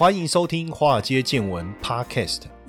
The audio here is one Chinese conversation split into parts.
欢迎收听《华尔街见闻》Podcast。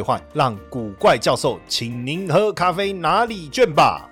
换，让古怪教授请您喝咖啡哪里卷吧。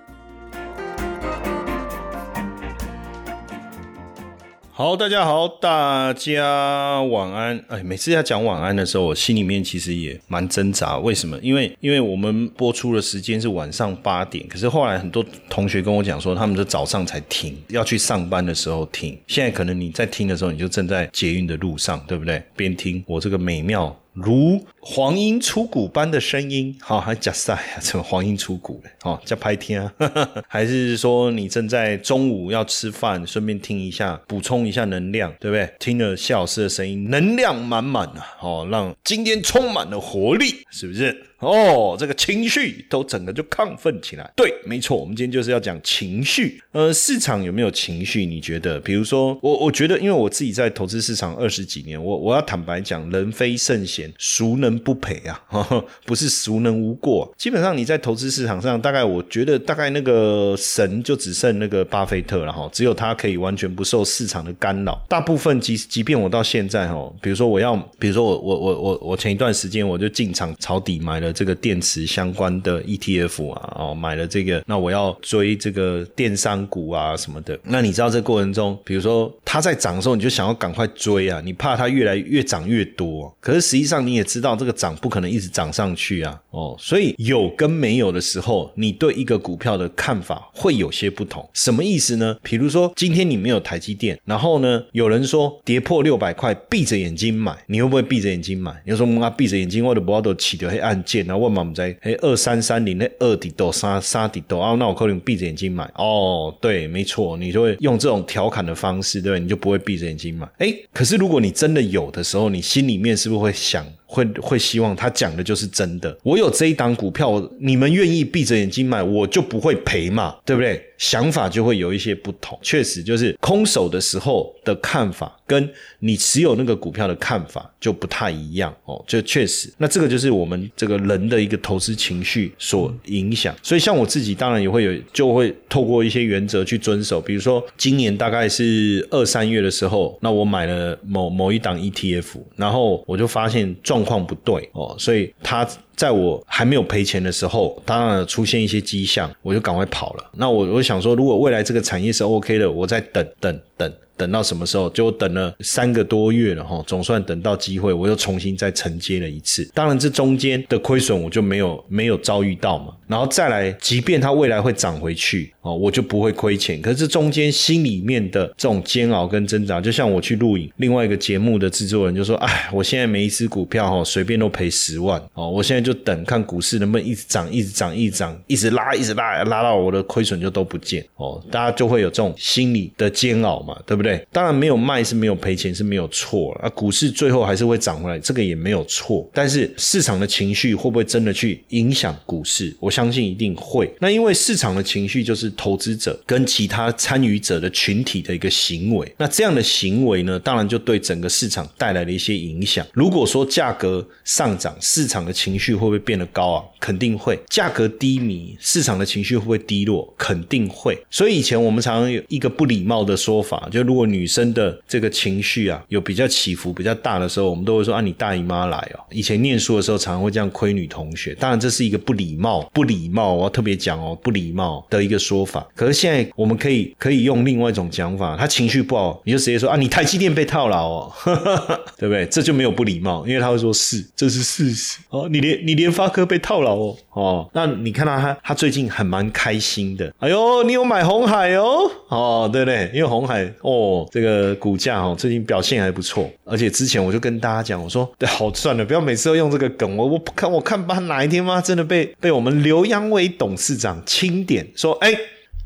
好，大家好，大家晚安。哎，每次要讲晚安的时候，我心里面其实也蛮挣扎。为什么？因为因为我们播出的时间是晚上八点，可是后来很多同学跟我讲说，他们是早上才听，要去上班的时候听。现在可能你在听的时候，你就正在捷运的路上，对不对？边听我这个美妙。如黄莺出谷般的声音，好，还假赛啊？怎么黄莺出谷了？哦，叫拍天啊，还是说你正在中午要吃饭，顺便听一下，补充一下能量，对不对？听了谢老师的声音，能量满满啊！哦，让今天充满了活力，是不是？哦，这个情绪都整个就亢奋起来。对，没错，我们今天就是要讲情绪。呃，市场有没有情绪？你觉得？比如说，我我觉得，因为我自己在投资市场二十几年，我我要坦白讲，人非圣贤，孰能不赔啊？不是孰能无过。基本上你在投资市场上，大概我觉得大概那个神就只剩那个巴菲特了哈，只有他可以完全不受市场的干扰。大部分即即便我到现在哈，比如说我要，比如说我我我我我前一段时间我就进场抄底买了。这个电池相关的 ETF 啊，哦，买了这个，那我要追这个电商股啊什么的。那你知道这过程中，比如说它在涨的时候，你就想要赶快追啊，你怕它越来越涨越多。可是实际上你也知道，这个涨不可能一直涨上去啊，哦，所以有跟没有的时候，你对一个股票的看法会有些不同。什么意思呢？比如说今天你没有台积电，然后呢，有人说跌破六百块，闭着眼睛买，你会不会闭着眼睛买？你说我们闭着眼睛，我的不要都起的黑暗键。然后问嘛，我们在诶二三三零那二底多三三底多啊，那我可能闭着眼睛买哦，对，没错，你就会用这种调侃的方式，对，你就不会闭着眼睛买。诶，可是如果你真的有的时候，你心里面是不是会想？会会希望他讲的就是真的。我有这一档股票，你们愿意闭着眼睛买，我就不会赔嘛，对不对？想法就会有一些不同。确实，就是空手的时候的看法，跟你持有那个股票的看法就不太一样哦。就确实，那这个就是我们这个人的一个投资情绪所影响。所以，像我自己，当然也会有，就会透过一些原则去遵守。比如说，今年大概是二三月的时候，那我买了某某一档 ETF，然后我就发现状。况不对哦，所以他在我还没有赔钱的时候，当然出现一些迹象，我就赶快跑了。那我我想说，如果未来这个产业是 OK 的，我再等等等。等到什么时候？就等了三个多月了哈，总算等到机会，我又重新再承接了一次。当然，这中间的亏损我就没有没有遭遇到嘛。然后再来，即便它未来会涨回去哦，我就不会亏钱。可是中间心里面的这种煎熬跟挣扎，就像我去录影，另外一个节目的制作人就说：“哎，我现在每一只股票哈，随便都赔十万哦，我现在就等看股市能不能一直涨，一直涨，一直涨，一直拉，一直拉，拉到我的亏损就都不见哦。大家就会有这种心理的煎熬嘛，对不对？对，当然没有卖是没有赔钱是没有错啊，股市最后还是会涨回来，这个也没有错。但是市场的情绪会不会真的去影响股市？我相信一定会。那因为市场的情绪就是投资者跟其他参与者的群体的一个行为，那这样的行为呢，当然就对整个市场带来了一些影响。如果说价格上涨，市场的情绪会不会变得高啊？肯定会。价格低迷，市场的情绪会不会低落？肯定会。所以以前我们常常有一个不礼貌的说法，就如女生的这个情绪啊，有比较起伏比较大的时候，我们都会说啊，你大姨妈来哦。以前念书的时候，常常会这样亏女同学。当然，这是一个不礼貌、不礼貌，我要特别讲哦，不礼貌的一个说法。可是现在我们可以可以用另外一种讲法，他情绪不好，你就直接说啊，你台积电被套牢哦，对不对？这就没有不礼貌，因为他会说是，这是事实哦。你连你联发科被套牢哦，哦，那你看到他，他最近很蛮开心的。哎呦，你有买红海哦，哦，对不对？因为红海哦。哦，这个股价哦，最近表现还不错，而且之前我就跟大家讲，我说 对，好算了，不要每次都用这个梗，我我不看，我看吧，哪一天嘛？真的被被我们刘央伟董事长钦点说，哎，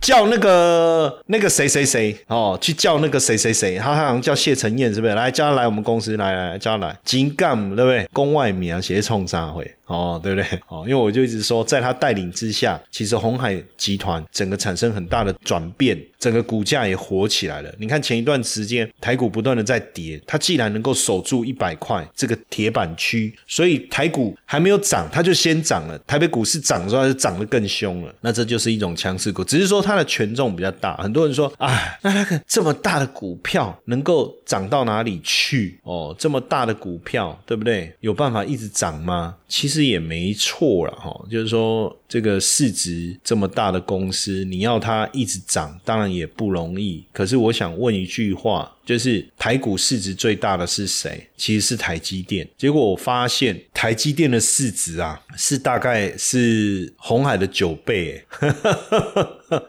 叫那个那个谁谁谁哦，去叫那个谁谁谁，他好像叫谢承彦，是不是？来叫他来我们公司，来来叫他来，金干对不对？宫外名啊，写冲啥会？哦，对不对？哦，因为我就一直说，在他带领之下，其实红海集团整个产生很大的转变，整个股价也火起来了。你看前一段时间台股不断的在跌，它既然能够守住一百块这个铁板区，所以台股还没有涨，它就先涨了。台北股市涨的时候，它就涨得更凶了。那这就是一种强势股，只是说它的权重比较大。很多人说，哎，那那个这么大的股票能够涨到哪里去？哦，这么大的股票，对不对？有办法一直涨吗？其实也没错了哈，就是说这个市值这么大的公司，你要它一直涨，当然也不容易。可是我想问一句话，就是台股市值最大的是谁？其实是台积电。结果我发现台积电的市值啊，是大概是红海的九倍。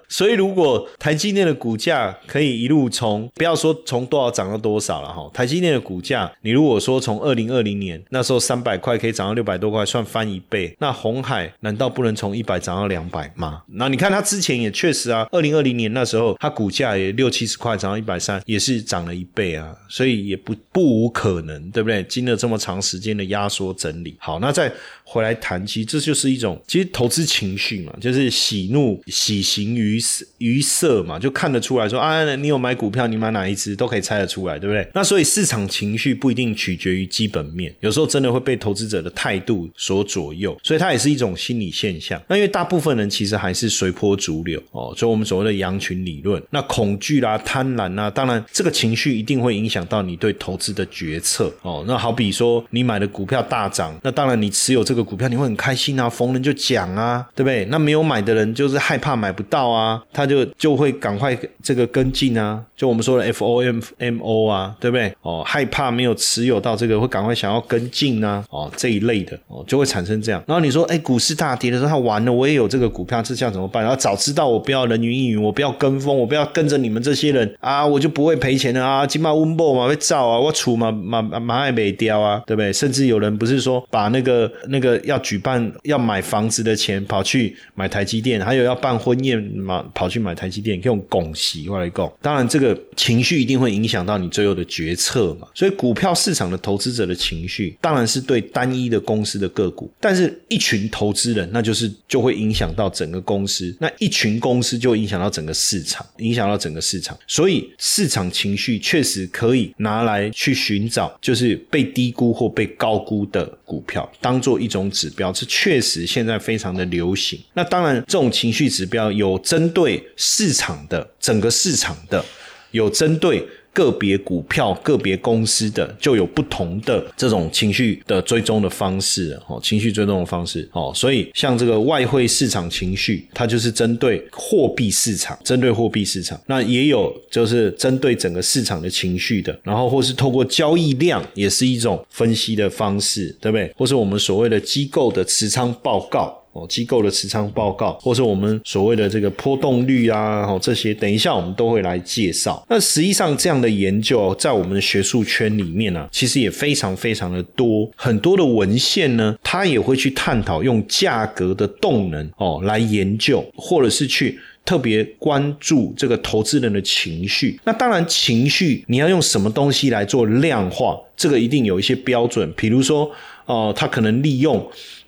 所以如果台积电的股价可以一路从不要说从多少涨到多少了哈，台积电的股价，你如果说从二零二零年那时候三百块可以涨到六百多块，算翻一倍，那红海难道不能从一百涨到两百吗？那你看它之前也确实啊，二零二零年那时候它股价也六七十块涨到一百三，也是涨了一倍啊，所以也不不无可能，对不对？经了这么长时间的压缩整理，好，那再回来谈，其实这就是一种其实投资情绪嘛，就是喜怒喜形。于色于色嘛，就看得出来说啊，你有买股票，你买哪一只都可以猜得出来，对不对？那所以市场情绪不一定取决于基本面，有时候真的会被投资者的态度所左右，所以它也是一种心理现象。那因为大部分人其实还是随波逐流哦，所以我们所谓的羊群理论，那恐惧啦、贪婪啦，当然这个情绪一定会影响到你对投资的决策哦。那好比说你买的股票大涨，那当然你持有这个股票你会很开心啊，逢人就讲啊，对不对？那没有买的人就是害怕买不到。啊，他就就会赶快这个跟进啊，就我们说的 F O M M O 啊，对不对？哦，害怕没有持有到这个，会赶快想要跟进啊，哦这一类的哦，就会产生这样。然后你说，哎，股市大跌的时候，他完完了，我也有这个股票，这下怎么办？然后早知道我不要人云亦云，我不要跟风，我不要跟着你们这些人啊，我就不会赔钱的啊。金马温波嘛会造啊，我储嘛嘛嘛爱没掉啊，对不对？甚至有人不是说把那个那个要举办要买房子的钱跑去买台积电，还有要办婚宴。嘛，跑去买台积电，用拱席过来拱。当然，这个情绪一定会影响到你最后的决策嘛。所以，股票市场的投资者的情绪，当然是对单一的公司的个股。但是，一群投资人，那就是就会影响到整个公司。那一群公司就影响到整个市场，影响到整个市场。所以，市场情绪确实可以拿来去寻找，就是被低估或被高估的股票，当做一种指标。这确实现在非常的流行。那当然，这种情绪指标有。针对市场的整个市场的，有针对个别股票、个别公司的，就有不同的这种情绪的追踪的方式哦，情绪追踪的方式哦。所以像这个外汇市场情绪，它就是针对货币市场，针对货币市场。那也有就是针对整个市场的情绪的，然后或是透过交易量，也是一种分析的方式，对不对？或是我们所谓的机构的持仓报告。哦，机构的持仓报告，或是我们所谓的这个波动率啊，哦，这些等一下我们都会来介绍。那实际上这样的研究在我们的学术圈里面呢，其实也非常非常的多，很多的文献呢，它也会去探讨用价格的动能哦来研究，或者是去特别关注这个投资人的情绪。那当然，情绪你要用什么东西来做量化，这个一定有一些标准，比如说哦，它可能利用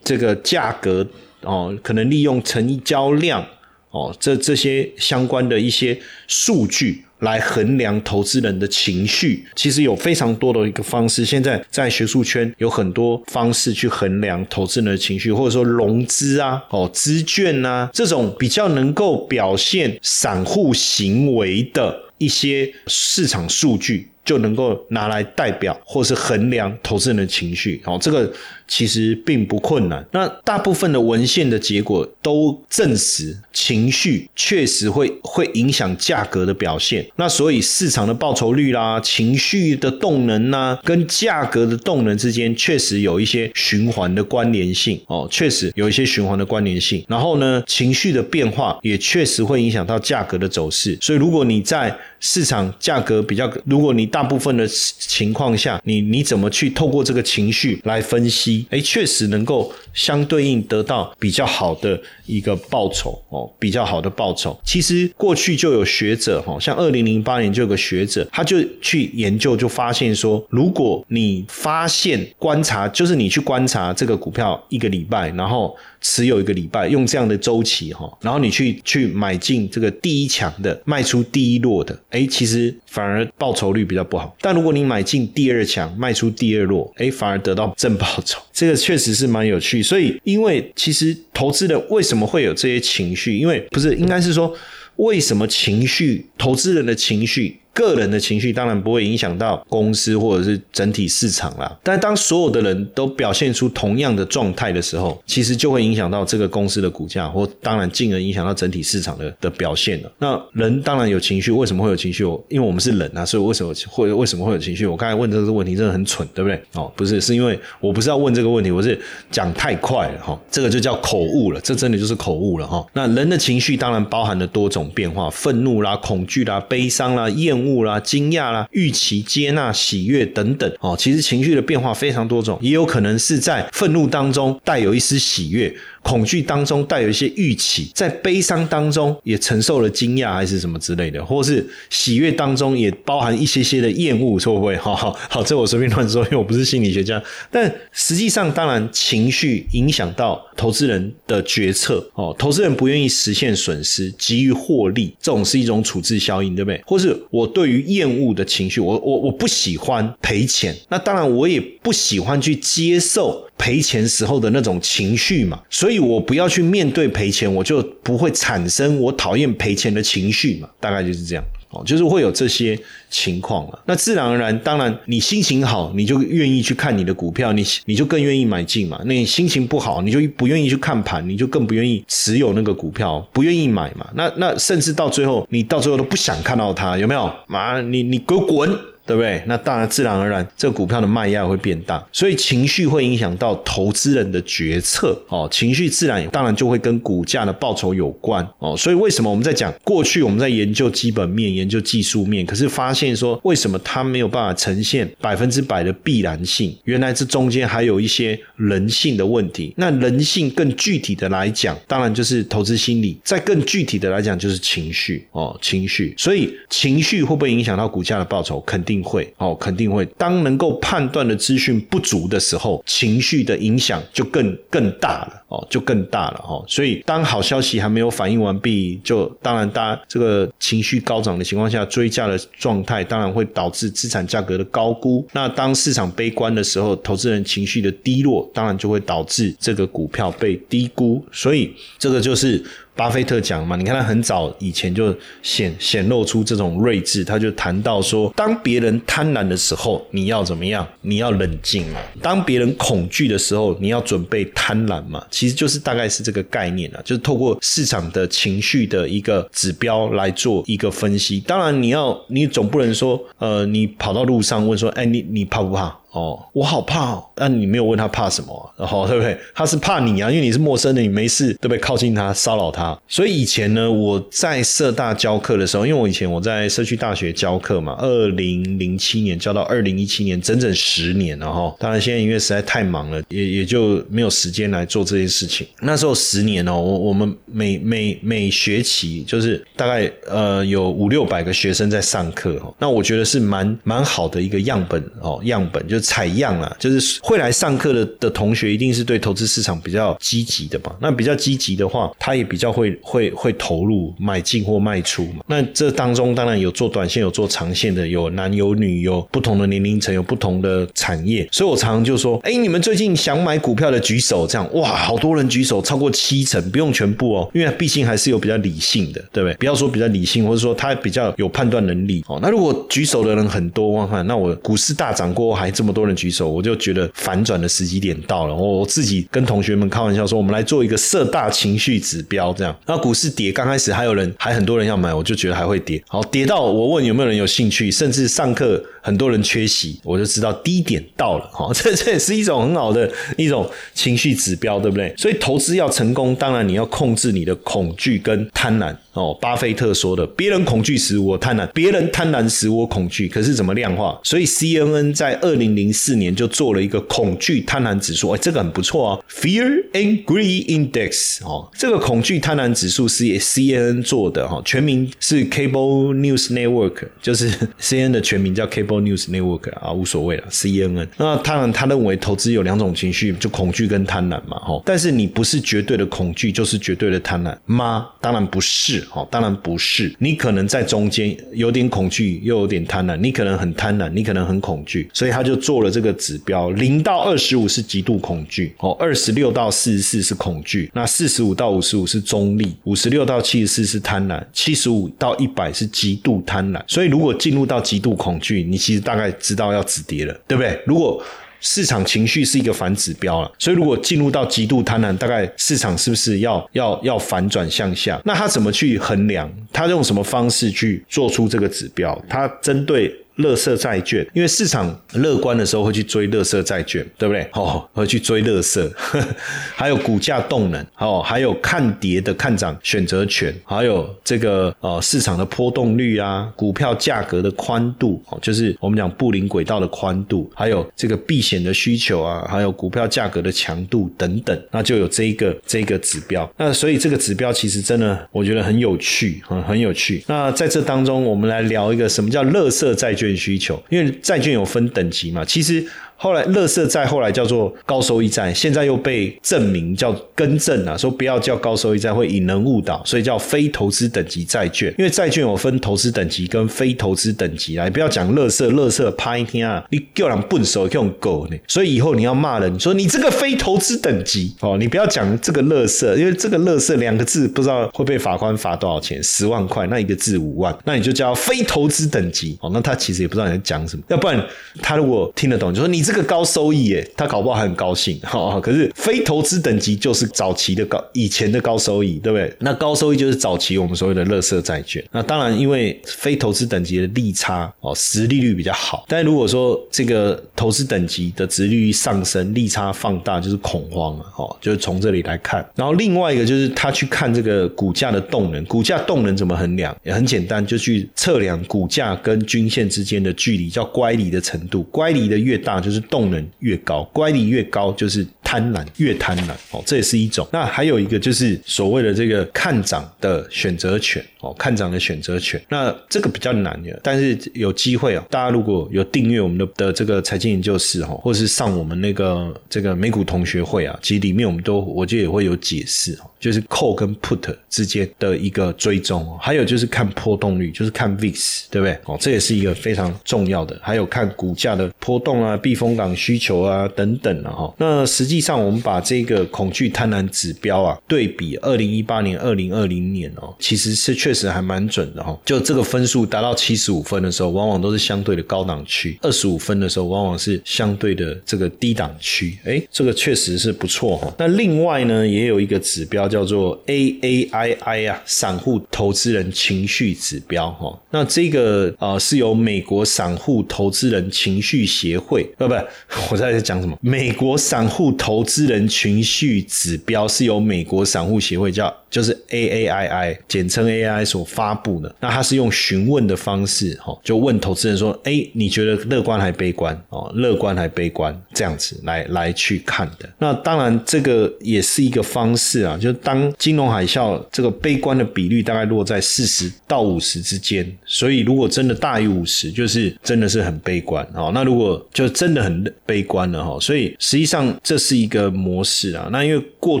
这个价格。哦，可能利用成交量哦，这这些相关的一些数据来衡量投资人的情绪，其实有非常多的一个方式。现在在学术圈有很多方式去衡量投资人的情绪，或者说融资啊、哦资券啊这种比较能够表现散户行为的一些市场数据。就能够拿来代表或是衡量投资人的情绪，哦，这个其实并不困难。那大部分的文献的结果都证实，情绪确实会会影响价格的表现。那所以市场的报酬率啦，情绪的动能呐，跟价格的动能之间确实有一些循环的关联性，哦，确实有一些循环的关联性。然后呢，情绪的变化也确实会影响到价格的走势。所以如果你在市场价格比较，如果你大部分的情况下，你你怎么去透过这个情绪来分析？哎，确实能够相对应得到比较好的一个报酬哦，比较好的报酬。其实过去就有学者哈，像二零零八年就有个学者，他就去研究，就发现说，如果你发现观察，就是你去观察这个股票一个礼拜，然后。持有一个礼拜，用这样的周期哈，然后你去去买进这个第一强的，卖出第一弱的，哎，其实反而报酬率比较不好。但如果你买进第二强，卖出第二弱，哎，反而得到正报酬，这个确实是蛮有趣。所以，因为其实投资人为什么会有这些情绪？因为不是应该是说，为什么情绪？投资人的情绪。个人的情绪当然不会影响到公司或者是整体市场啦，但当所有的人都表现出同样的状态的时候，其实就会影响到这个公司的股价，或当然进而影响到整体市场的的表现了。那人当然有情绪，为什么会有情绪？因为我们是人啊，所以为什么会为什么会有情绪？我刚才问这个问题真的很蠢，对不对？哦，不是，是因为我不是要问这个问题，我是讲太快了哈，这个就叫口误了，这真的就是口误了哈。那人的情绪当然包含了多种变化，愤怒啦、恐惧啦、悲伤啦、厌。物啦，惊讶啦，预期、接纳、喜悦等等哦，其实情绪的变化非常多种，也有可能是在愤怒当中带有一丝喜悦。恐惧当中带有一些预期，在悲伤当中也承受了惊讶还是什么之类的，或是喜悦当中也包含一些些的厌恶，会不会？好好好，这我随便乱说，因为我不是心理学家。但实际上，当然情绪影响到投资人的决策哦。投资人不愿意实现损失，急于获利，这种是一种处置效应，对不对？或是我对于厌恶的情绪，我我我不喜欢赔钱，那当然我也不喜欢去接受。赔钱时候的那种情绪嘛，所以我不要去面对赔钱，我就不会产生我讨厌赔钱的情绪嘛，大概就是这样哦，就是会有这些情况了。那自然而然，当然你心情好，你就愿意去看你的股票，你你就更愿意买进嘛。那你心情不好，你就不愿意去看盘，你就更不愿意持有那个股票，不愿意买嘛。那那甚至到最后，你到最后都不想看到它，有没有？妈，你你给我滚！对不对？那当然，自然而然，这个股票的卖压会变大，所以情绪会影响到投资人的决策哦。情绪自然当然就会跟股价的报酬有关哦。所以为什么我们在讲过去我们在研究基本面、研究技术面，可是发现说为什么它没有办法呈现百分之百的必然性？原来这中间还有一些人性的问题。那人性更具体的来讲，当然就是投资心理；再更具体的来讲，就是情绪哦，情绪。所以情绪会不会影响到股价的报酬？肯定。会哦，肯定会。当能够判断的资讯不足的时候，情绪的影响就更更大了哦，就更大了哦。所以，当好消息还没有反应完毕，就当然大家这个情绪高涨的情况下，追价的状态当然会导致资产价格的高估。那当市场悲观的时候，投资人情绪的低落，当然就会导致这个股票被低估。所以，这个就是。巴菲特讲嘛，你看他很早以前就显显露出这种睿智，他就谈到说，当别人贪婪的时候，你要怎么样？你要冷静嘛。当别人恐惧的时候，你要准备贪婪嘛。其实就是大概是这个概念啊，就是透过市场的情绪的一个指标来做一个分析。当然，你要你总不能说，呃，你跑到路上问说，哎，你你怕不怕？哦，我好怕哦。那你没有问他怕什么，然后对不对？他是怕你啊，因为你是陌生的，你没事对不对？靠近他骚扰他。所以以前呢，我在社大教课的时候，因为我以前我在社区大学教课嘛，二零零七年教到二零一七年，整整十年了哈。当然现在因为实在太忙了，也也就没有时间来做这些事情。那时候十年哦，我我们每每每学期就是大概呃有五六百个学生在上课哦。那我觉得是蛮蛮好的一个样本哦，样本就。采样啊，就是会来上课的的同学，一定是对投资市场比较积极的嘛。那比较积极的话，他也比较会会会投入买进或卖出嘛。那这当中当然有做短线，有做长线的，有男有女，有不同的年龄层，有不同的产业。所以我常常就说，哎，你们最近想买股票的举手，这样哇，好多人举手，超过七成，不用全部哦，因为毕竟还是有比较理性的，对不对？不要说比较理性，或者说他比较有判断能力哦。那如果举手的人很多，我看那我股市大涨过后还这么。么多人举手，我就觉得反转的时机点到了。我我自己跟同学们开玩笑说，我们来做一个色大情绪指标，这样。那股市跌刚开始还有人还很多人要买，我就觉得还会跌。好，跌到我问有没有人有兴趣，甚至上课很多人缺席，我就知道低点到了。好，这这也是一种很好的一种情绪指标，对不对？所以投资要成功，当然你要控制你的恐惧跟贪婪。哦，巴菲特说的，别人恐惧时我贪婪，别人贪婪时我恐惧。可是怎么量化？所以 CNN 在二零零四年就做了一个恐惧贪婪指数，哎，这个很不错啊，Fear and Greed Index。哦，这个恐惧贪婪指数是 CNN 做的哈，全名是 Cable News Network，就是 CNN 的全名叫 Cable News Network 啊，无所谓了，CNN。那当然，他认为投资有两种情绪，就恐惧跟贪婪嘛，哈。但是你不是绝对的恐惧，就是绝对的贪婪吗？当然不是。好，当然不是。你可能在中间有点恐惧，又有点贪婪。你可能很贪婪，你可能很恐惧，所以他就做了这个指标：零到二十五是极度恐惧，哦，二十六到四十四是恐惧，那四十五到五十五是中立，五十六到七十四是贪婪，七十五到一百是极度贪婪。所以如果进入到极度恐惧，你其实大概知道要止跌了，对不对？如果市场情绪是一个反指标了，所以如果进入到极度贪婪，大概市场是不是要要要反转向下？那他怎么去衡量？他用什么方式去做出这个指标？他针对。乐色债券，因为市场乐观的时候会去追乐色债券，对不对？哦，会去追乐色，还有股价动能，哦，还有看跌的看涨选择权，还有这个呃市场的波动率啊，股票价格的宽度，哦，就是我们讲布林轨道的宽度，还有这个避险的需求啊，还有股票价格的强度等等，那就有这一个这一个指标。那所以这个指标其实真的我觉得很有趣，很很有趣。那在这当中，我们来聊一个什么叫乐色债券。需求，因为债券有分等级嘛，其实。后来，乐色债后来叫做高收益债，现在又被证明叫更正啊，说不要叫高收益债会引人误导，所以叫非投资等级债券。因为债券有分投资等级跟非投资等级啊，不要讲乐色，乐色拍天啊，你叫人笨手用狗呢。所以以后你要骂人，你说你这个非投资等级哦，你不要讲这个乐色，因为这个乐色两个字不知道会被法官罚多少钱，十万块，那一个字五万，那你就叫非投资等级哦，那他其实也不知道你在讲什么，要不然他如果听得懂，就说你。这个高收益耶，他搞不好很高兴 哈。可是非投资等级就是早期的高，以前的高收益，对不对？那高收益就是早期我们所谓的乐色债券。那当然，因为非投资等级的利差哦，实利率比较好。但如果说这个投资等级的值利率上升，利差放大，就是恐慌了哦。就是从这里来看。然后另外一个就是他去看这个股价的动能，股价动能怎么衡量？也很简单，就去测量股价跟均线之间的距离，叫乖离的程度。乖离的越大，就是动能越高，乖离越高就是贪婪，越贪婪哦，这也是一种。那还有一个就是所谓的这个看涨的选择权哦，看涨的选择权。那这个比较难的，但是有机会啊，大家如果有订阅我们的的这个财经研究室哈，或者是上我们那个这个美股同学会啊，其实里面我们都我觉得也会有解释哦，就是 call 跟 put 之间的一个追踪哦，还有就是看波动率，就是看 VIX，对不对？哦，这也是一个非常重要的。还有看股价的波动啊，避风空港需求啊等等的哈。那实际上我们把这个恐惧贪婪指标啊对比二零一八年、二零二零年哦，其实是确实还蛮准的哈。就这个分数达到七十五分的时候，往往都是相对的高档区；二十五分的时候，往往是相对的这个低档区。哎，这个确实是不错哈。那另外呢，也有一个指标叫做 AAII 啊，散户投资人情绪指标哈。那这个啊是由美国散户投资人情绪协会，不 我在讲什么？美国散户投资人情绪指标是由美国散户协会叫。就是 A A I I 简称 A I 所发布的，那它是用询问的方式，哈，就问投资人说，哎，你觉得乐观还悲观？哦，乐观还悲观？这样子来来去看的。那当然，这个也是一个方式啊，就当金融海啸这个悲观的比率大概落在四十到五十之间，所以如果真的大于五十，就是真的是很悲观哦。那如果就真的很悲观了哈，所以实际上这是一个模式啊。那因为过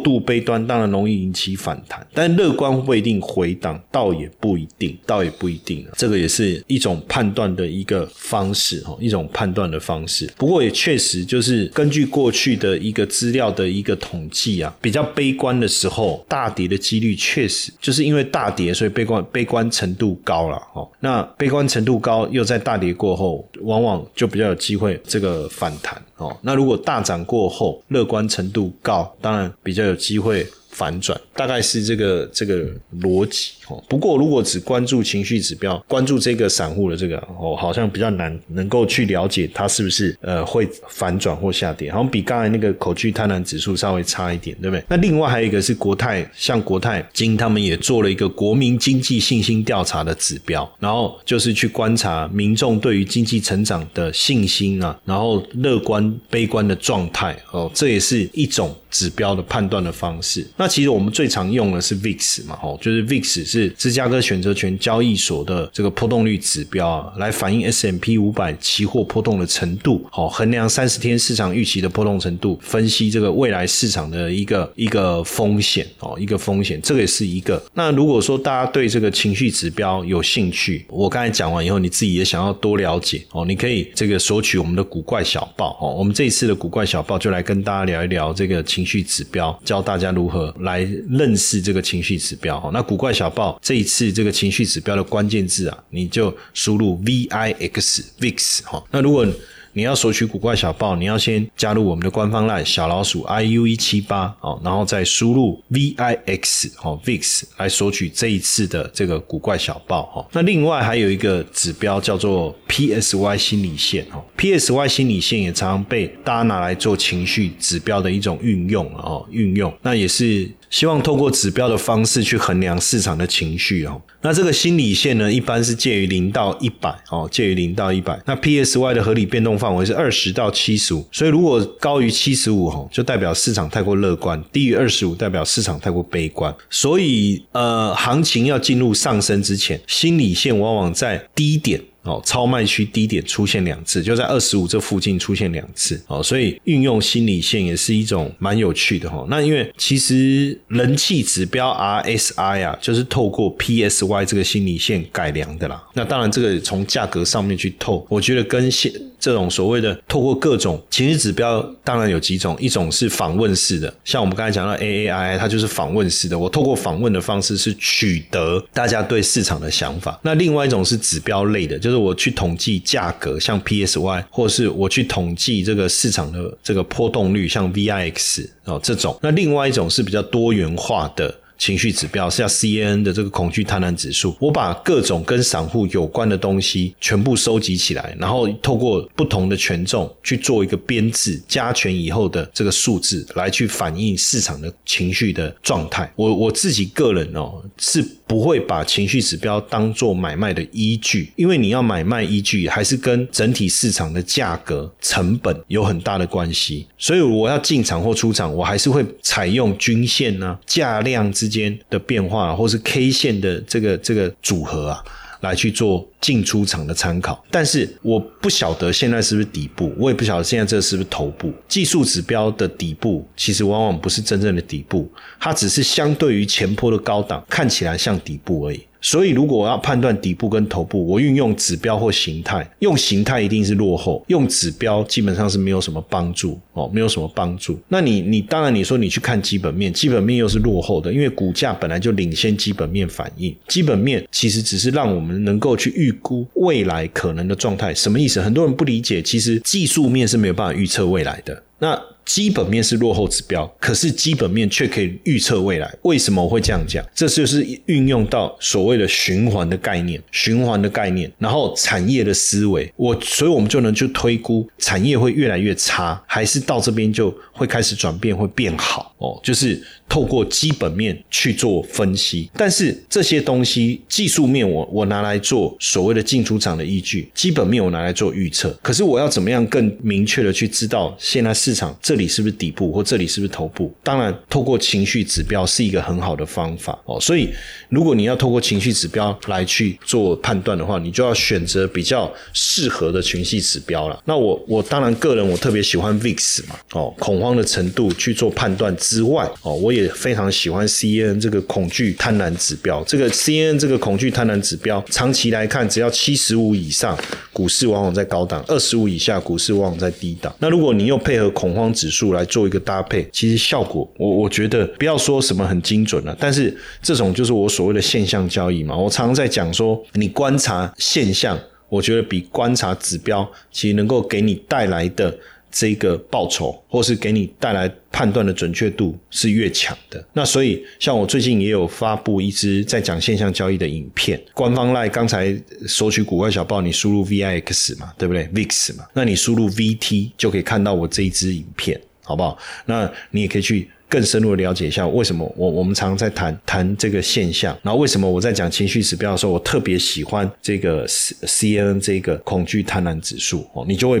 度悲观，当然容易引起反弹。但乐观不一定回档？倒也不一定，倒也不一定。这个也是一种判断的一个方式哈，一种判断的方式。不过也确实就是根据过去的一个资料的一个统计啊，比较悲观的时候，大跌的几率确实就是因为大跌，所以悲观悲观程度高了哦。那悲观程度高，又在大跌过后，往往就比较有机会这个反弹哦。那如果大涨过后，乐观程度高，当然比较有机会。反转大概是这个这个逻辑哦。不过如果只关注情绪指标，关注这个散户的这个哦，好像比较难能够去了解它是不是呃会反转或下跌，好像比刚才那个口具贪婪指数稍微差一点，对不对？那另外还有一个是国泰，像国泰金他们也做了一个国民经济信心调查的指标，然后就是去观察民众对于经济成长的信心啊，然后乐观悲观的状态哦，这也是一种指标的判断的方式。那其实我们最常用的是 VIX 嘛，吼，就是 VIX 是芝加哥选择权交易所的这个波动率指标啊，来反映 S M P 五百期货波动的程度，好，衡量三十天市场预期的波动程度，分析这个未来市场的一个一个风险，哦，一个风险，这个也是一个。那如果说大家对这个情绪指标有兴趣，我刚才讲完以后，你自己也想要多了解，哦，你可以这个索取我们的古怪小报，哦，我们这一次的古怪小报就来跟大家聊一聊这个情绪指标，教大家如何。来认识这个情绪指标哈，那古怪小报这一次这个情绪指标的关键字啊，你就输入 V I X VIX 哈，那如果。你要索取古怪小报，你要先加入我们的官方 LINE 小老鼠 iu 一七八哦，然后再输入 vix 哦 vix 来索取这一次的这个古怪小报哈。那另外还有一个指标叫做 PSY 心理线哦，PSY 心理线也常常被大家拿来做情绪指标的一种运用哦，运用那也是。希望透过指标的方式去衡量市场的情绪哦。那这个心理线呢，一般是介于零到一百哦，介于零到一百。那 PSY 的合理变动范围是二十到七十五，所以如果高于七十五哦，就代表市场太过乐观；低于二十五，代表市场太过悲观。所以呃，行情要进入上升之前，心理线往往在低点。哦，超卖区低点出现两次，就在二十五这附近出现两次。哦，所以运用心理线也是一种蛮有趣的哈。那因为其实人气指标 RSI 啊，就是透过 PSY 这个心理线改良的啦。那当然，这个从价格上面去透，我觉得跟现这种所谓的透过各种情绪指标，当然有几种，一种是访问式的，像我们刚才讲到 AAI，它就是访问式的，我透过访问的方式是取得大家对市场的想法。那另外一种是指标类的，就就是我去统计价格，像 PSY，或是我去统计这个市场的这个波动率，像 VIX 哦这种。那另外一种是比较多元化的。情绪指标是叫 C N 的这个恐惧贪婪指数，我把各种跟散户有关的东西全部收集起来，然后透过不同的权重去做一个编制，加权以后的这个数字来去反映市场的情绪的状态。我我自己个人哦是不会把情绪指标当做买卖的依据，因为你要买卖依据还是跟整体市场的价格成本有很大的关系，所以我要进场或出场，我还是会采用均线呢价量之。间的变化，或是 K 线的这个这个组合啊，来去做进出场的参考。但是我不晓得现在是不是底部，我也不晓得现在这是不是头部。技术指标的底部，其实往往不是真正的底部，它只是相对于前坡的高档，看起来像底部而已。所以，如果我要判断底部跟头部，我运用指标或形态，用形态一定是落后，用指标基本上是没有什么帮助哦，没有什么帮助。那你你当然你说你去看基本面，基本面又是落后的，因为股价本来就领先基本面反应。基本面其实只是让我们能够去预预估未来可能的状态，什么意思？很多人不理解，其实技术面是没有办法预测未来的。那基本面是落后指标，可是基本面却可以预测未来。为什么我会这样讲？这就是运用到所谓的循环的概念，循环的概念，然后产业的思维。我所以，我们就能去推估产业会越来越差，还是到这边就会开始转变，会变好哦。就是透过基本面去做分析，但是这些东西技术面我我拿来做所谓的进出场的依据，基本面我拿来做预测。可是我要怎么样更明确的去知道现在市场这？里是不是底部，或这里是不是头部？当然，透过情绪指标是一个很好的方法哦。所以，如果你要透过情绪指标来去做判断的话，你就要选择比较适合的情绪指标了。那我我当然个人我特别喜欢 VIX 嘛哦，恐慌的程度去做判断之外哦，我也非常喜欢 CNN 这个恐惧贪婪指标。这个 C N 这个恐惧贪婪指标，长期来看，只要七十五以上，股市往往在高档；二十五以下，股市往往在低档。那如果你又配合恐慌指数来做一个搭配，其实效果，我我觉得不要说什么很精准了，但是这种就是我所谓的现象交易嘛。我常常在讲说，你观察现象，我觉得比观察指标，其实能够给你带来的。这个报酬，或是给你带来判断的准确度是越强的。那所以，像我最近也有发布一支在讲现象交易的影片。官方赖刚才索取股外小报，你输入 VIX 嘛，对不对？VIX 嘛，那你输入 VT 就可以看到我这一支影片，好不好？那你也可以去更深入的了解一下，为什么我我们常常在谈谈这个现象，然后为什么我在讲情绪指标的时候，我特别喜欢这个 C N 这个恐惧贪婪指数哦，你就会。